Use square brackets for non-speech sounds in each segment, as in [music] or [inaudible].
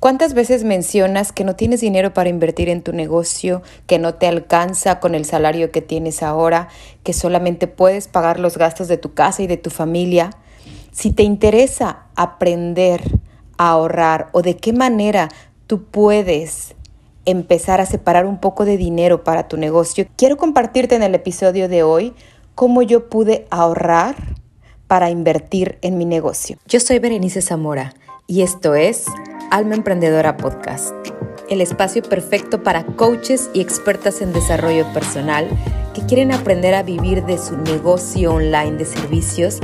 ¿Cuántas veces mencionas que no tienes dinero para invertir en tu negocio, que no te alcanza con el salario que tienes ahora, que solamente puedes pagar los gastos de tu casa y de tu familia? Si te interesa aprender a ahorrar o de qué manera tú puedes empezar a separar un poco de dinero para tu negocio, quiero compartirte en el episodio de hoy cómo yo pude ahorrar para invertir en mi negocio. Yo soy Berenice Zamora y esto es Alma Emprendedora Podcast, el espacio perfecto para coaches y expertas en desarrollo personal que quieren aprender a vivir de su negocio online de servicios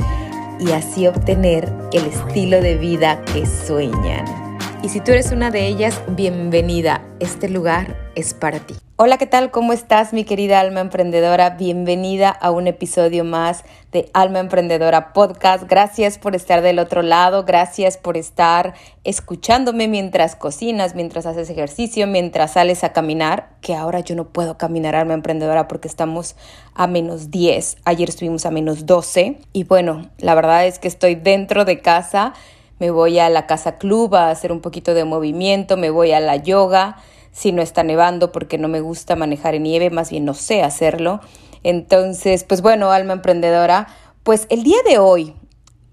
y así obtener el estilo de vida que sueñan. Y si tú eres una de ellas, bienvenida. Este lugar es para ti. Hola, ¿qué tal? ¿Cómo estás, mi querida alma emprendedora? Bienvenida a un episodio más de Alma Emprendedora Podcast. Gracias por estar del otro lado, gracias por estar escuchándome mientras cocinas, mientras haces ejercicio, mientras sales a caminar, que ahora yo no puedo caminar, alma emprendedora, porque estamos a menos 10. Ayer estuvimos a menos 12 y bueno, la verdad es que estoy dentro de casa. Me voy a la casa club a hacer un poquito de movimiento, me voy a la yoga si no está nevando porque no me gusta manejar en nieve, más bien no sé hacerlo. Entonces, pues bueno, alma emprendedora, pues el día de hoy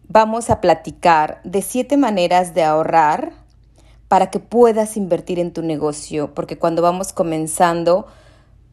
vamos a platicar de siete maneras de ahorrar para que puedas invertir en tu negocio, porque cuando vamos comenzando,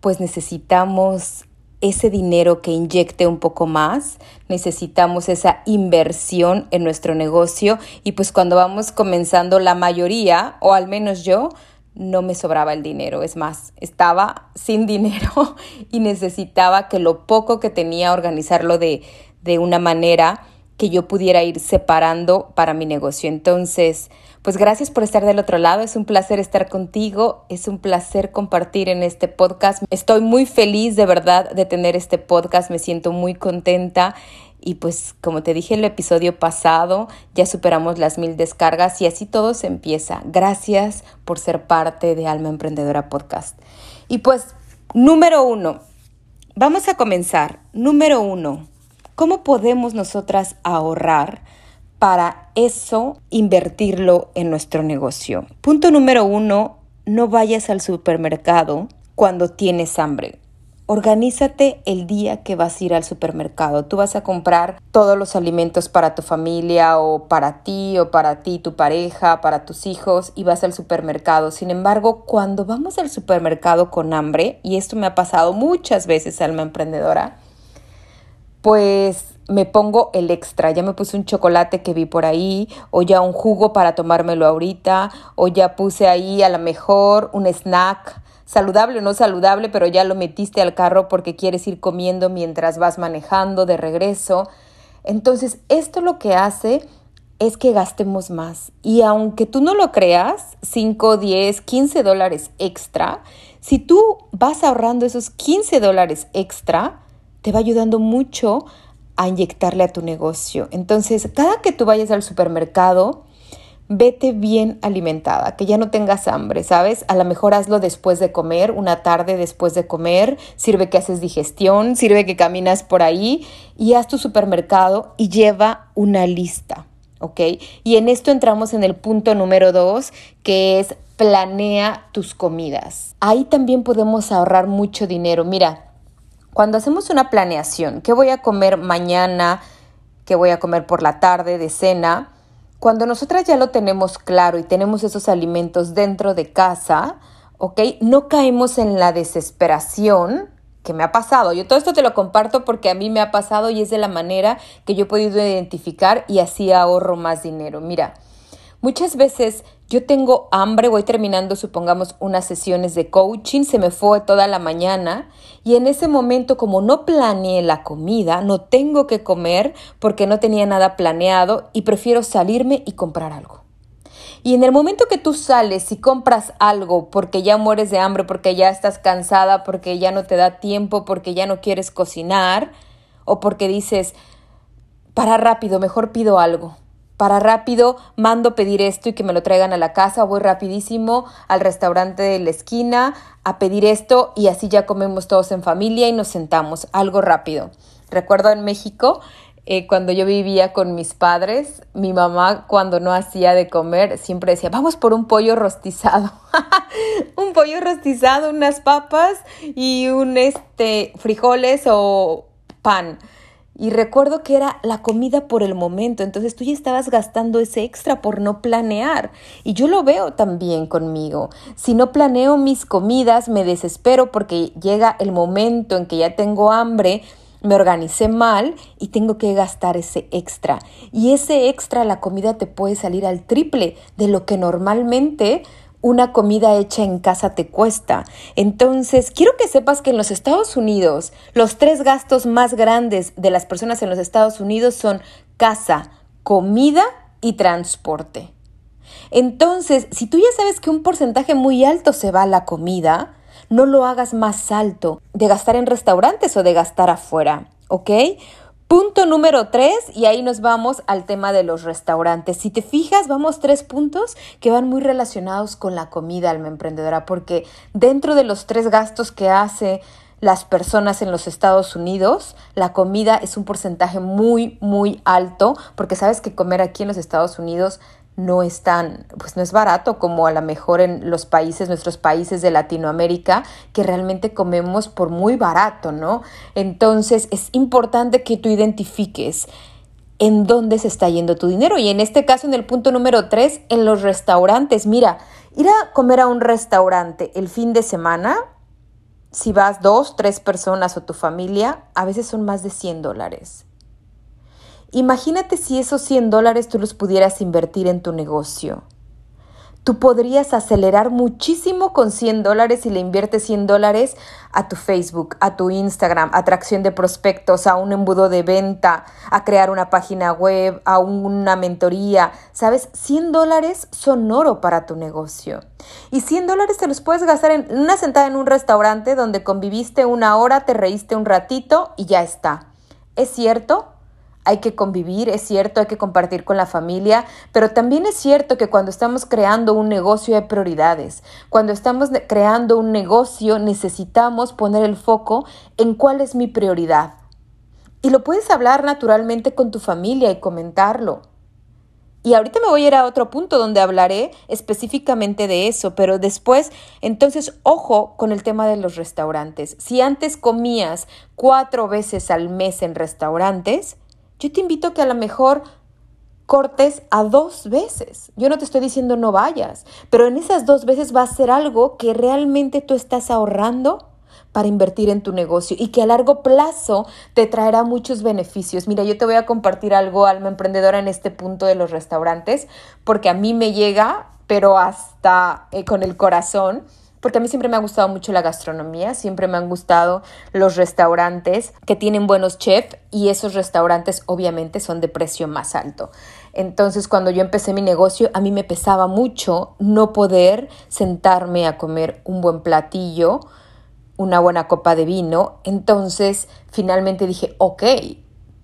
pues necesitamos ese dinero que inyecte un poco más, necesitamos esa inversión en nuestro negocio y pues cuando vamos comenzando la mayoría, o al menos yo, no me sobraba el dinero. Es más, estaba sin dinero [laughs] y necesitaba que lo poco que tenía organizarlo de, de una manera que yo pudiera ir separando para mi negocio. Entonces, pues gracias por estar del otro lado. Es un placer estar contigo. Es un placer compartir en este podcast. Estoy muy feliz de verdad de tener este podcast. Me siento muy contenta y pues como te dije en el episodio pasado, ya superamos las mil descargas y así todo se empieza. Gracias por ser parte de Alma Emprendedora Podcast. Y pues, número uno, vamos a comenzar. Número uno, ¿cómo podemos nosotras ahorrar para eso invertirlo en nuestro negocio? Punto número uno, no vayas al supermercado cuando tienes hambre. Organízate el día que vas a ir al supermercado. Tú vas a comprar todos los alimentos para tu familia o para ti o para ti, tu pareja, para tus hijos y vas al supermercado. Sin embargo, cuando vamos al supermercado con hambre, y esto me ha pasado muchas veces, alma emprendedora, pues me pongo el extra. Ya me puse un chocolate que vi por ahí, o ya un jugo para tomármelo ahorita, o ya puse ahí a lo mejor un snack saludable o no saludable, pero ya lo metiste al carro porque quieres ir comiendo mientras vas manejando de regreso. Entonces, esto lo que hace es que gastemos más. Y aunque tú no lo creas, 5, 10, 15 dólares extra, si tú vas ahorrando esos 15 dólares extra, te va ayudando mucho a inyectarle a tu negocio. Entonces, cada que tú vayas al supermercado, vete bien alimentada, que ya no tengas hambre, ¿sabes? A lo mejor hazlo después de comer, una tarde después de comer, sirve que haces digestión, sirve que caminas por ahí y haz tu supermercado y lleva una lista, ¿ok? Y en esto entramos en el punto número dos, que es planea tus comidas. Ahí también podemos ahorrar mucho dinero. Mira, cuando hacemos una planeación, ¿qué voy a comer mañana? ¿Qué voy a comer por la tarde de cena? Cuando nosotras ya lo tenemos claro y tenemos esos alimentos dentro de casa, ¿ok? No caemos en la desesperación que me ha pasado. Yo todo esto te lo comparto porque a mí me ha pasado y es de la manera que yo he podido identificar y así ahorro más dinero. Mira, Muchas veces yo tengo hambre, voy terminando, supongamos, unas sesiones de coaching, se me fue toda la mañana y en ese momento, como no planeé la comida, no tengo que comer porque no tenía nada planeado y prefiero salirme y comprar algo. Y en el momento que tú sales y compras algo porque ya mueres de hambre, porque ya estás cansada, porque ya no te da tiempo, porque ya no quieres cocinar o porque dices, para rápido, mejor pido algo para rápido mando pedir esto y que me lo traigan a la casa, voy rapidísimo al restaurante de la esquina a pedir esto y así ya comemos todos en familia y nos sentamos, algo rápido. Recuerdo en México eh, cuando yo vivía con mis padres, mi mamá cuando no hacía de comer siempre decía, vamos por un pollo rostizado. [laughs] un pollo rostizado, unas papas y un este, frijoles o pan. Y recuerdo que era la comida por el momento, entonces tú ya estabas gastando ese extra por no planear. Y yo lo veo también conmigo. Si no planeo mis comidas, me desespero porque llega el momento en que ya tengo hambre, me organicé mal y tengo que gastar ese extra. Y ese extra, la comida te puede salir al triple de lo que normalmente una comida hecha en casa te cuesta. Entonces, quiero que sepas que en los Estados Unidos, los tres gastos más grandes de las personas en los Estados Unidos son casa, comida y transporte. Entonces, si tú ya sabes que un porcentaje muy alto se va a la comida, no lo hagas más alto de gastar en restaurantes o de gastar afuera, ¿ok? Punto número tres, y ahí nos vamos al tema de los restaurantes. Si te fijas, vamos tres puntos que van muy relacionados con la comida, alma emprendedora, porque dentro de los tres gastos que hace las personas en los Estados Unidos, la comida es un porcentaje muy, muy alto, porque sabes que comer aquí en los Estados Unidos no es tan, pues no es barato como a lo mejor en los países, nuestros países de Latinoamérica, que realmente comemos por muy barato, ¿no? Entonces es importante que tú identifiques en dónde se está yendo tu dinero. Y en este caso, en el punto número tres, en los restaurantes. Mira, ir a comer a un restaurante el fin de semana, si vas dos, tres personas o tu familia, a veces son más de 100 dólares. Imagínate si esos 100 dólares tú los pudieras invertir en tu negocio. Tú podrías acelerar muchísimo con 100 dólares si le inviertes 100 dólares a tu Facebook, a tu Instagram, atracción de prospectos, a un embudo de venta, a crear una página web, a una mentoría. ¿Sabes? 100 dólares son oro para tu negocio. Y 100 dólares te los puedes gastar en una sentada en un restaurante donde conviviste una hora, te reíste un ratito y ya está. ¿Es cierto? Hay que convivir, es cierto, hay que compartir con la familia, pero también es cierto que cuando estamos creando un negocio hay prioridades. Cuando estamos creando un negocio necesitamos poner el foco en cuál es mi prioridad. Y lo puedes hablar naturalmente con tu familia y comentarlo. Y ahorita me voy a ir a otro punto donde hablaré específicamente de eso, pero después, entonces, ojo con el tema de los restaurantes. Si antes comías cuatro veces al mes en restaurantes, yo te invito a que a lo mejor cortes a dos veces. Yo no te estoy diciendo no vayas, pero en esas dos veces va a ser algo que realmente tú estás ahorrando para invertir en tu negocio y que a largo plazo te traerá muchos beneficios. Mira, yo te voy a compartir algo, alma emprendedora, en este punto de los restaurantes, porque a mí me llega, pero hasta eh, con el corazón porque a mí siempre me ha gustado mucho la gastronomía, siempre me han gustado los restaurantes que tienen buenos chefs y esos restaurantes obviamente son de precio más alto. Entonces cuando yo empecé mi negocio a mí me pesaba mucho no poder sentarme a comer un buen platillo, una buena copa de vino. Entonces finalmente dije, ok,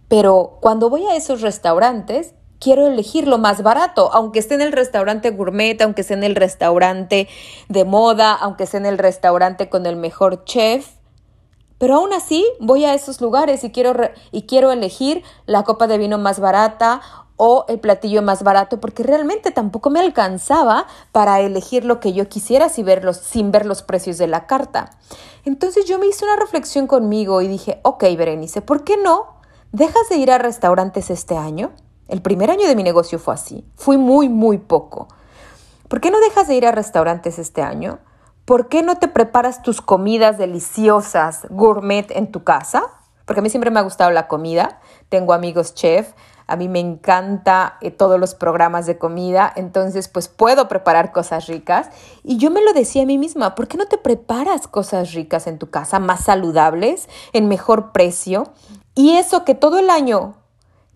pero cuando voy a esos restaurantes quiero elegir lo más barato, aunque esté en el restaurante gourmet, aunque esté en el restaurante de moda, aunque esté en el restaurante con el mejor chef. Pero aún así voy a esos lugares y quiero, y quiero elegir la copa de vino más barata o el platillo más barato porque realmente tampoco me alcanzaba para elegir lo que yo quisiera sin ver los, sin ver los precios de la carta. Entonces yo me hice una reflexión conmigo y dije, ok Berenice, ¿por qué no dejas de ir a restaurantes este año? El primer año de mi negocio fue así. Fui muy, muy poco. ¿Por qué no dejas de ir a restaurantes este año? ¿Por qué no te preparas tus comidas deliciosas, gourmet en tu casa? Porque a mí siempre me ha gustado la comida. Tengo amigos chef. A mí me encanta eh, todos los programas de comida, entonces pues puedo preparar cosas ricas. Y yo me lo decía a mí misma, ¿por qué no te preparas cosas ricas en tu casa, más saludables, en mejor precio? Y eso que todo el año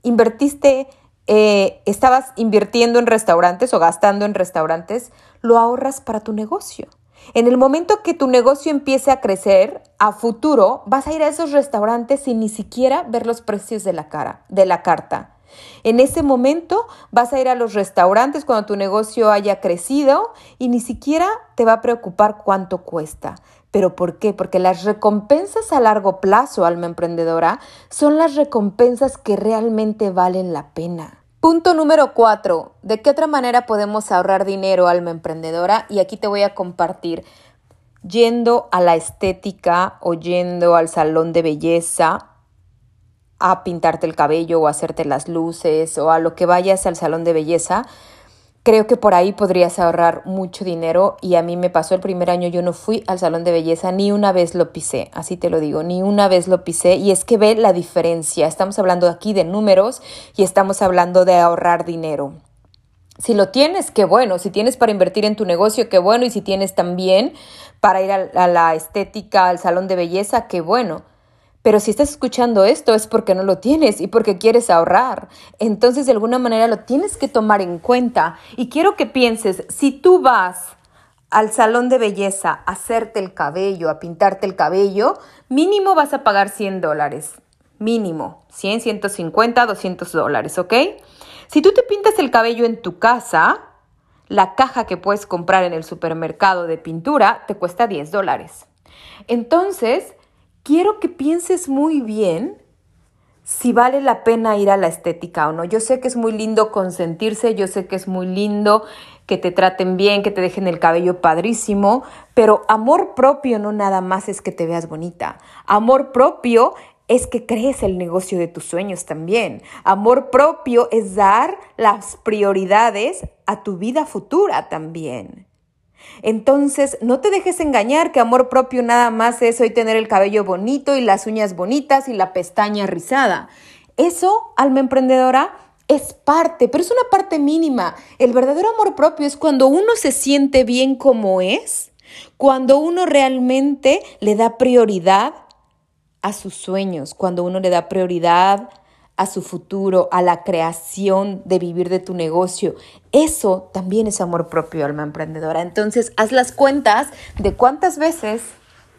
invertiste eh, estabas invirtiendo en restaurantes o gastando en restaurantes, lo ahorras para tu negocio. En el momento que tu negocio empiece a crecer, a futuro vas a ir a esos restaurantes sin ni siquiera ver los precios de la cara, de la carta. En ese momento vas a ir a los restaurantes cuando tu negocio haya crecido y ni siquiera te va a preocupar cuánto cuesta. ¿Pero por qué? Porque las recompensas a largo plazo, alma emprendedora, son las recompensas que realmente valen la pena. Punto número cuatro. ¿De qué otra manera podemos ahorrar dinero, alma emprendedora? Y aquí te voy a compartir. Yendo a la estética o yendo al salón de belleza a pintarte el cabello o hacerte las luces o a lo que vayas al salón de belleza, Creo que por ahí podrías ahorrar mucho dinero y a mí me pasó el primer año, yo no fui al salón de belleza, ni una vez lo pisé, así te lo digo, ni una vez lo pisé y es que ve la diferencia, estamos hablando aquí de números y estamos hablando de ahorrar dinero. Si lo tienes, qué bueno, si tienes para invertir en tu negocio, qué bueno, y si tienes también para ir a, la estética, al salón de belleza, qué bueno. Pero si estás escuchando esto es porque no lo tienes y porque quieres ahorrar. Entonces de alguna manera lo tienes que tomar en cuenta. Y quiero que pienses, si tú vas al salón de belleza a hacerte el cabello, a pintarte el cabello, mínimo vas a pagar 100 dólares. Mínimo, 100, 150, 200 dólares, ¿ok? Si tú te pintas el cabello en tu casa, la caja que puedes comprar en el supermercado de pintura te cuesta 10 dólares. Entonces, quiero que pienses muy bien si vale la pena ir a la estética o no. Yo sé que es muy lindo consentirse, yo sé que es muy lindo que te traten bien, que te dejen el cabello padrísimo, pero amor propio no nada más es que te veas bonita. Amor propio es que crees el negocio de tus sueños también. Amor propio es dar las prioridades a tu vida futura también. Entonces, no te dejes engañar que amor propio nada más es hoy tener el cabello bonito y las uñas bonitas y la pestaña rizada. Eso, alma emprendedora, es parte, pero es una parte mínima. El verdadero amor propio es cuando uno se siente bien como es, cuando uno realmente le da prioridad a sus sueños, cuando uno le da prioridad a su futuro, a la creación de vivir de tu negocio. Eso también es amor propio, alma emprendedora. Entonces, haz las cuentas de cuántas veces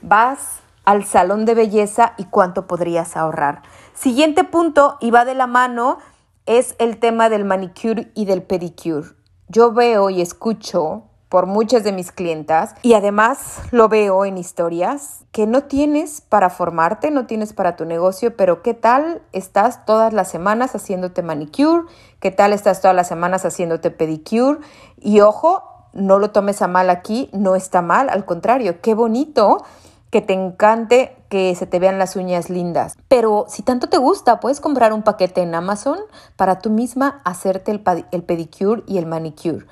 vas al salón de belleza y cuánto podrías ahorrar. Siguiente punto, y va de la mano, es el tema del manicure y del pedicure. Yo veo y escucho por muchas de mis clientas y además lo veo en historias que no tienes para formarte, no tienes para tu negocio, pero ¿qué tal estás todas las semanas haciéndote manicure? ¿Qué tal estás todas las semanas haciéndote pedicure? Y ojo, no lo tomes a mal aquí, no está mal, al contrario, qué bonito que te encante que se te vean las uñas lindas. Pero si tanto te gusta, puedes comprar un paquete en Amazon para tú misma hacerte el, el pedicure y el manicure.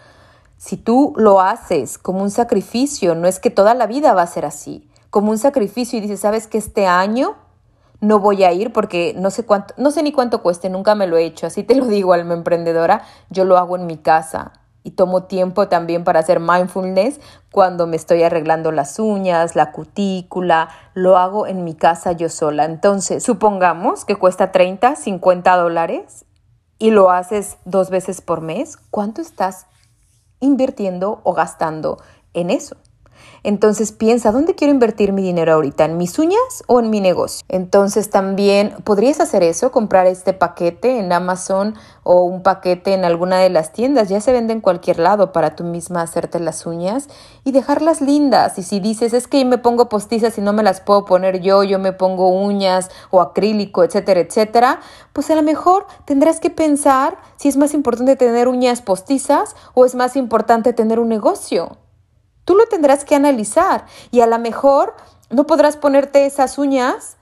Si tú lo haces como un sacrificio, no es que toda la vida va a ser así, como un sacrificio y dices, ¿sabes que este año no voy a ir porque no sé cuánto, no sé ni cuánto cueste, nunca me lo he hecho, así te lo digo, alma emprendedora, yo lo hago en mi casa y tomo tiempo también para hacer mindfulness cuando me estoy arreglando las uñas, la cutícula, lo hago en mi casa yo sola. Entonces, supongamos que cuesta 30, 50 dólares y lo haces dos veces por mes, ¿cuánto estás invirtiendo o gastando en eso. Entonces piensa, ¿dónde quiero invertir mi dinero ahorita? ¿En mis uñas o en mi negocio? Entonces también podrías hacer eso, comprar este paquete en Amazon o un paquete en alguna de las tiendas. Ya se vende en cualquier lado para tú misma hacerte las uñas y dejarlas lindas. Y si dices, es que me pongo postizas y no me las puedo poner yo, yo me pongo uñas o acrílico, etcétera, etcétera, pues a lo mejor tendrás que pensar si es más importante tener uñas postizas o es más importante tener un negocio. Tú lo tendrás que analizar y a lo mejor no podrás ponerte esas uñas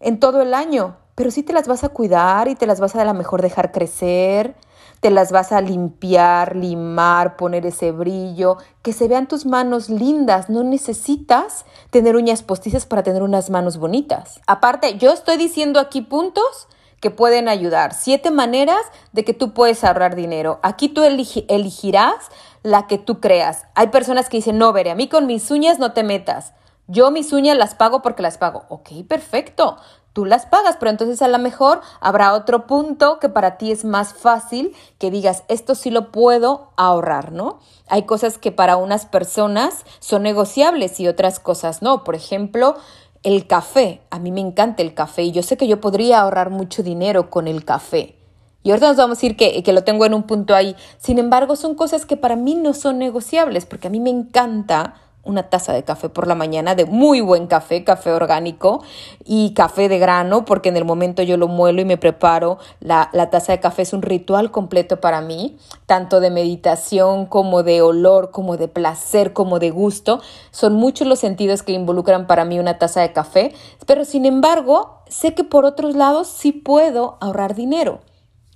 en todo el año, pero sí te las vas a cuidar y te las vas a a lo mejor dejar crecer, te las vas a limpiar, limar, poner ese brillo, que se vean tus manos lindas. No necesitas tener uñas postizas para tener unas manos bonitas. Aparte, yo estoy diciendo aquí puntos que pueden ayudar. Siete maneras de que tú puedes ahorrar dinero. Aquí tú elegirás la que tú creas. Hay personas que dicen, no, Veré, a mí con mis uñas no te metas. Yo mis uñas las pago porque las pago. Ok, perfecto. Tú las pagas, pero entonces a lo mejor habrá otro punto que para ti es más fácil que digas, esto sí lo puedo ahorrar, ¿no? Hay cosas que para unas personas son negociables y otras cosas no. Por ejemplo, el café. A mí me encanta el café y yo sé que yo podría ahorrar mucho dinero con el café. Y ahorita nos vamos a decir que, que, lo tengo en un punto ahí. Sin embargo, son cosas que para mí no son negociables, porque a mí me encanta una taza de café por la mañana, de muy buen café, café orgánico y café de grano, porque en el momento yo lo muelo y me preparo. La, la, taza de café es un ritual completo para mí, tanto de meditación como de olor, como de placer, como de gusto. Son muchos los sentidos que involucran para mí una taza de café, pero sin embargo, sé que por otros lados sí puedo ahorrar dinero.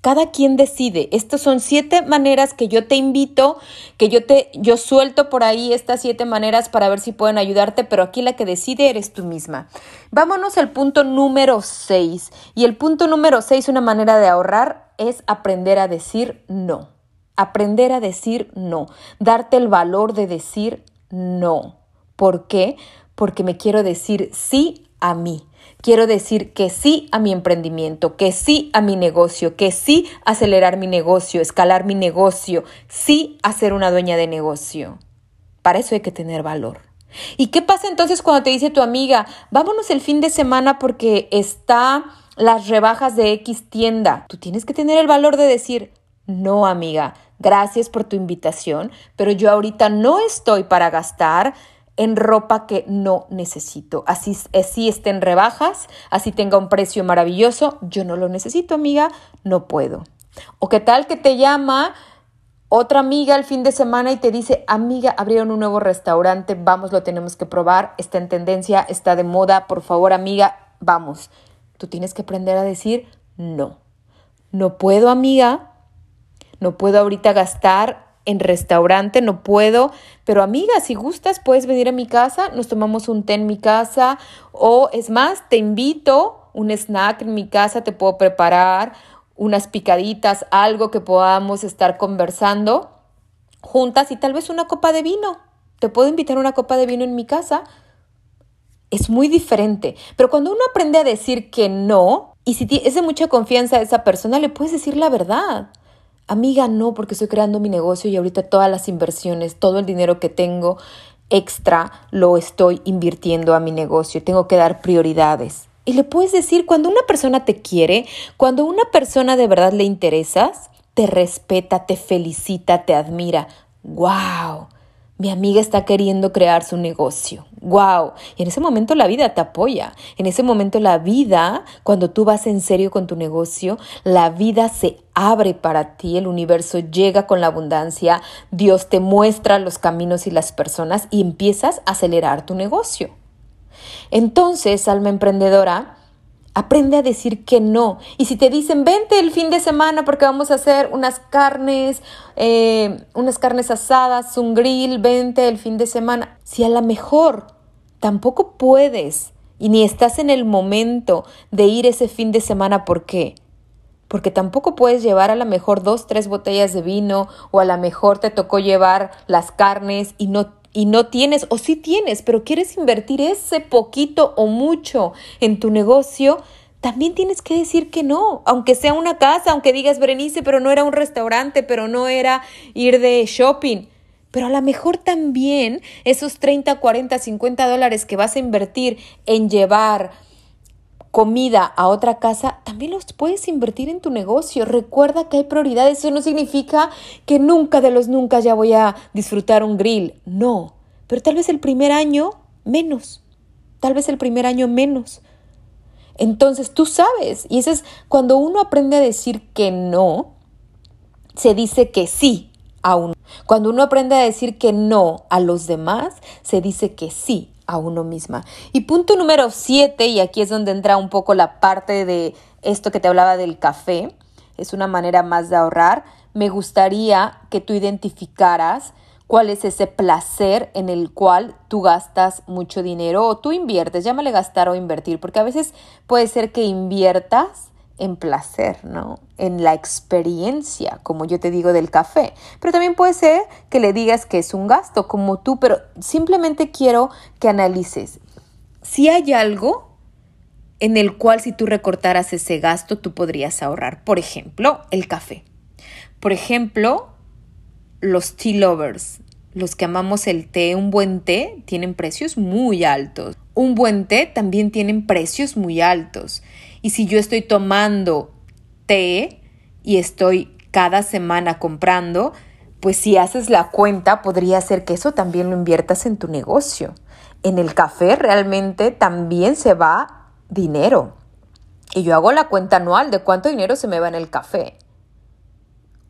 Cada quien decide. Estas son siete maneras que yo te invito, que yo te, yo suelto por ahí estas siete maneras para ver si pueden ayudarte, pero aquí la que decide eres tú misma. Vámonos al punto número seis. Y el punto número seis, una manera de ahorrar, es aprender a decir no. Aprender a decir no. Darte el valor de decir no. ¿Por qué? Porque me quiero decir sí a mí. Quiero decir que sí a mi emprendimiento, que sí a mi negocio, que sí acelerar mi negocio, escalar mi negocio, sí a ser una dueña de negocio. Para eso hay que tener valor. ¿Y qué pasa entonces cuando te dice tu amiga, vámonos el fin de semana porque está las rebajas de X tienda? Tú tienes que tener el valor de decir, no amiga, gracias por tu invitación, pero yo ahorita no estoy para gastar en ropa que no necesito. Así, así estén rebajas, así tenga un precio maravilloso, yo no lo necesito, amiga, no puedo. O qué tal que te llama otra amiga el fin de semana y te dice, amiga, abrieron un nuevo restaurante, vamos, lo tenemos que probar, está en tendencia, está de moda, por favor, amiga, vamos. Tú tienes que aprender a decir no. No puedo, amiga, no puedo ahorita gastar en restaurante, no puedo, pero amiga, si gustas, puedes venir a mi casa, nos tomamos un té en mi casa o es más, te invito un snack en mi casa, te puedo preparar unas picaditas, algo que podamos estar conversando juntas y tal vez una copa de vino. Te puedo invitar una copa de vino en mi casa. Es muy diferente, pero cuando uno aprende a decir que no, y si es de mucha confianza a esa persona, le puedes decir la verdad. Amiga, no, porque estoy creando mi negocio y ahorita todas las inversiones, todo el dinero que tengo extra lo estoy invirtiendo a mi negocio. Tengo que dar prioridades. Y le puedes decir, cuando una persona te quiere, cuando una persona de verdad le interesas, te respeta, te felicita, te admira. ¡Wow! Mi amiga está queriendo crear su negocio. ¡Wow! Y en ese momento la vida te apoya. En ese momento la vida, cuando tú vas en serio con tu negocio, la vida se abre para ti, el universo llega con la abundancia, Dios te muestra los caminos y las personas y empiezas a acelerar tu negocio. Entonces, alma emprendedora, Aprende a decir que no. Y si te dicen, vente el fin de semana porque vamos a hacer unas carnes, eh, unas carnes asadas, un grill, vente el fin de semana. Si a lo mejor tampoco puedes y ni estás en el momento de ir ese fin de semana, ¿por qué? Porque tampoco puedes llevar a lo mejor dos, tres botellas de vino o a lo mejor te tocó llevar las carnes y no y no tienes, o sí tienes, pero quieres invertir ese poquito o mucho en tu negocio, también tienes que decir que no, aunque sea una casa, aunque digas Berenice, pero no era un restaurante, pero no era ir de shopping. Pero a lo mejor también esos 30, 40, 50 dólares que vas a invertir en llevar comida a otra casa, también los puedes invertir en tu negocio. Recuerda que hay prioridades. Eso no significa que nunca de los nunca ya voy a disfrutar un grill. No, pero tal vez el primer año menos. Tal vez el primer año menos. Entonces tú sabes, y eso es cuando uno aprende a decir que no, se dice que sí a uno. Cuando uno aprende a decir que no a los demás, se dice que sí a uno misma. Y punto número siete, y aquí es donde entra un poco la parte de esto que te hablaba del café, es una manera más de ahorrar. Me gustaría que tú identificaras cuál es ese placer en el cual tú gastas mucho dinero o tú inviertes, llámale gastar o invertir, porque a veces puede ser que inviertas en placer, ¿no? En la experiencia, como yo te digo del café. Pero también puede ser que le digas que es un gasto, como tú, pero simplemente quiero que analices si hay algo en el cual si tú recortaras ese gasto, tú podrías ahorrar. Por ejemplo, el café. Por ejemplo, los tea lovers, los que amamos el té, un buen té, tienen precios muy altos. Un buen té también tienen precios muy altos. Y si yo estoy tomando té y estoy cada semana comprando, pues si haces la cuenta, podría ser que eso también lo inviertas en tu negocio. En el café realmente también se va dinero. Y yo hago la cuenta anual de cuánto dinero se me va en el café.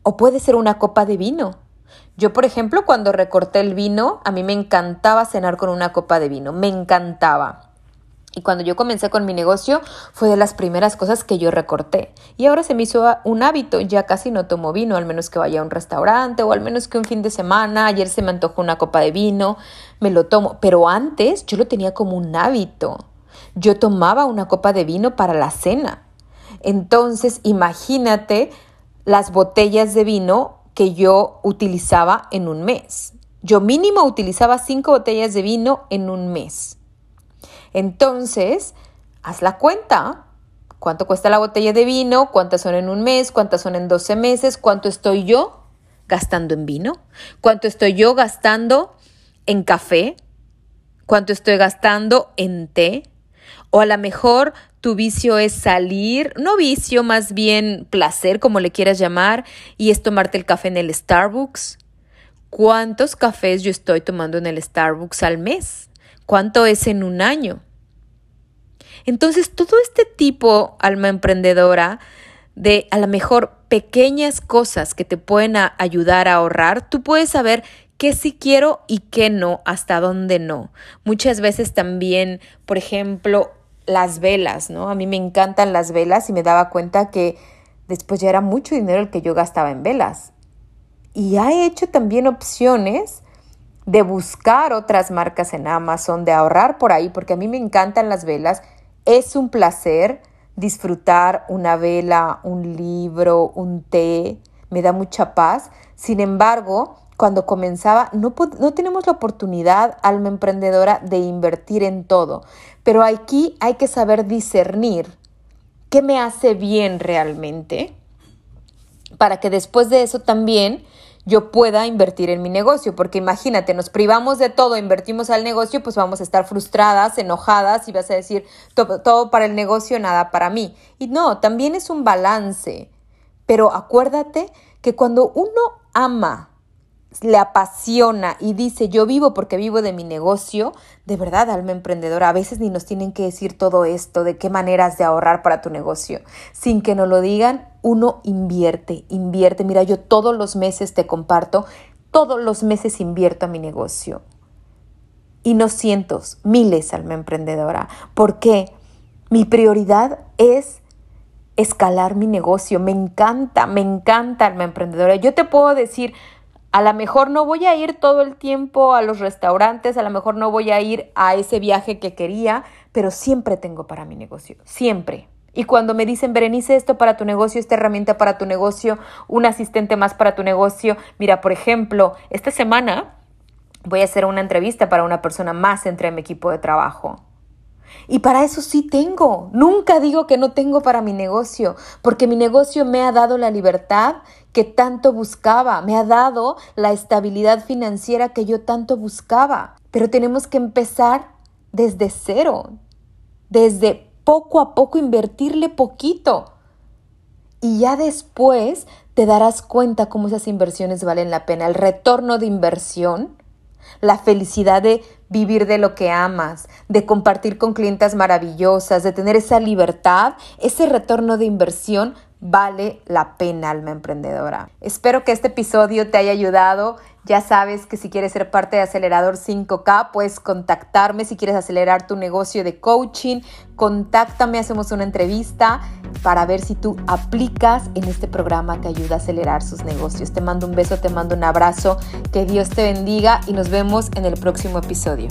O puede ser una copa de vino. Yo, por ejemplo, cuando recorté el vino, a mí me encantaba cenar con una copa de vino, me encantaba. Y cuando yo comencé con mi negocio fue de las primeras cosas que yo recorté. Y ahora se me hizo un hábito, ya casi no tomo vino, al menos que vaya a un restaurante o al menos que un fin de semana, ayer se me antojó una copa de vino, me lo tomo. Pero antes yo lo tenía como un hábito. Yo tomaba una copa de vino para la cena. Entonces, imagínate las botellas de vino que yo utilizaba en un mes. Yo mínimo utilizaba cinco botellas de vino en un mes. Entonces, haz la cuenta. ¿Cuánto cuesta la botella de vino? ¿Cuántas son en un mes? ¿Cuántas son en 12 meses? ¿Cuánto estoy yo gastando en vino? ¿Cuánto estoy yo gastando en café? ¿Cuánto estoy gastando en té? O a lo mejor tu vicio es salir, no vicio, más bien placer, como le quieras llamar, y es tomarte el café en el Starbucks. ¿Cuántos cafés yo estoy tomando en el Starbucks al mes? ¿Cuánto es en un año? Entonces, todo este tipo, alma emprendedora, de a lo mejor pequeñas cosas que te pueden ayudar a ahorrar, tú puedes saber qué sí quiero y qué no, hasta dónde no. Muchas veces también, por ejemplo, las velas, ¿no? A mí me encantan las velas y me daba cuenta que después ya era mucho dinero el que yo gastaba en velas. Y he hecho también opciones de buscar otras marcas en Amazon, de ahorrar por ahí, porque a mí me encantan las velas. Es un placer disfrutar una vela, un libro, un té, me da mucha paz. Sin embargo, cuando comenzaba, no, no tenemos la oportunidad, alma emprendedora, de invertir en todo. Pero aquí hay que saber discernir qué me hace bien realmente para que después de eso también yo pueda invertir en mi negocio, porque imagínate, nos privamos de todo, invertimos al negocio, pues vamos a estar frustradas, enojadas y vas a decir todo, todo, para el negocio, nada para mí. Y no, también es un balance, pero acuérdate que cuando uno ama le apasiona y dice yo vivo porque vivo de mi negocio, de verdad, alma emprendedora, a veces ni nos tienen que decir todo esto, de qué maneras de ahorrar para tu negocio. Sin que nos lo digan, uno invierte, invierte. Mira, yo todos los meses te comparto, todos los meses invierto a mi negocio. Y no cientos, miles, alma emprendedora. ¿Por qué? Mi prioridad es escalar mi negocio. Me encanta, me encanta, alma emprendedora. Yo te puedo decir, a lo mejor no voy a ir todo el tiempo a los restaurantes, a lo mejor no voy a ir a ese viaje que quería, pero siempre tengo para mi negocio, siempre. Y cuando me dicen, Berenice, esto para tu negocio, esta herramienta para tu negocio, un asistente más para tu negocio, mira, por ejemplo, esta semana voy a hacer una entrevista para una persona más entre mi equipo de trabajo. Y para eso sí tengo. Nunca digo que no tengo para mi negocio, porque mi negocio me ha dado la libertad que tanto buscaba, me ha dado la estabilidad financiera que yo tanto buscaba. Pero tenemos que empezar desde cero, desde poco a poco invertirle poquito. Y ya después te darás cuenta cómo esas inversiones valen la pena. El retorno de inversión la felicidad de vivir de lo que amas, de compartir con clientas maravillosas, de tener esa libertad, ese retorno de inversión vale la pena, alma emprendedora. Espero que este episodio te haya ayudado. Ya sabes que si quieres ser parte de Acelerador 5K, puedes contactarme. Si quieres acelerar tu negocio de coaching, contáctame, hacemos una entrevista para ver si tú aplicas en este programa que ayuda a acelerar sus negocios. Te mando un beso, te mando un abrazo, que Dios te bendiga y nos vemos en el próximo episodio.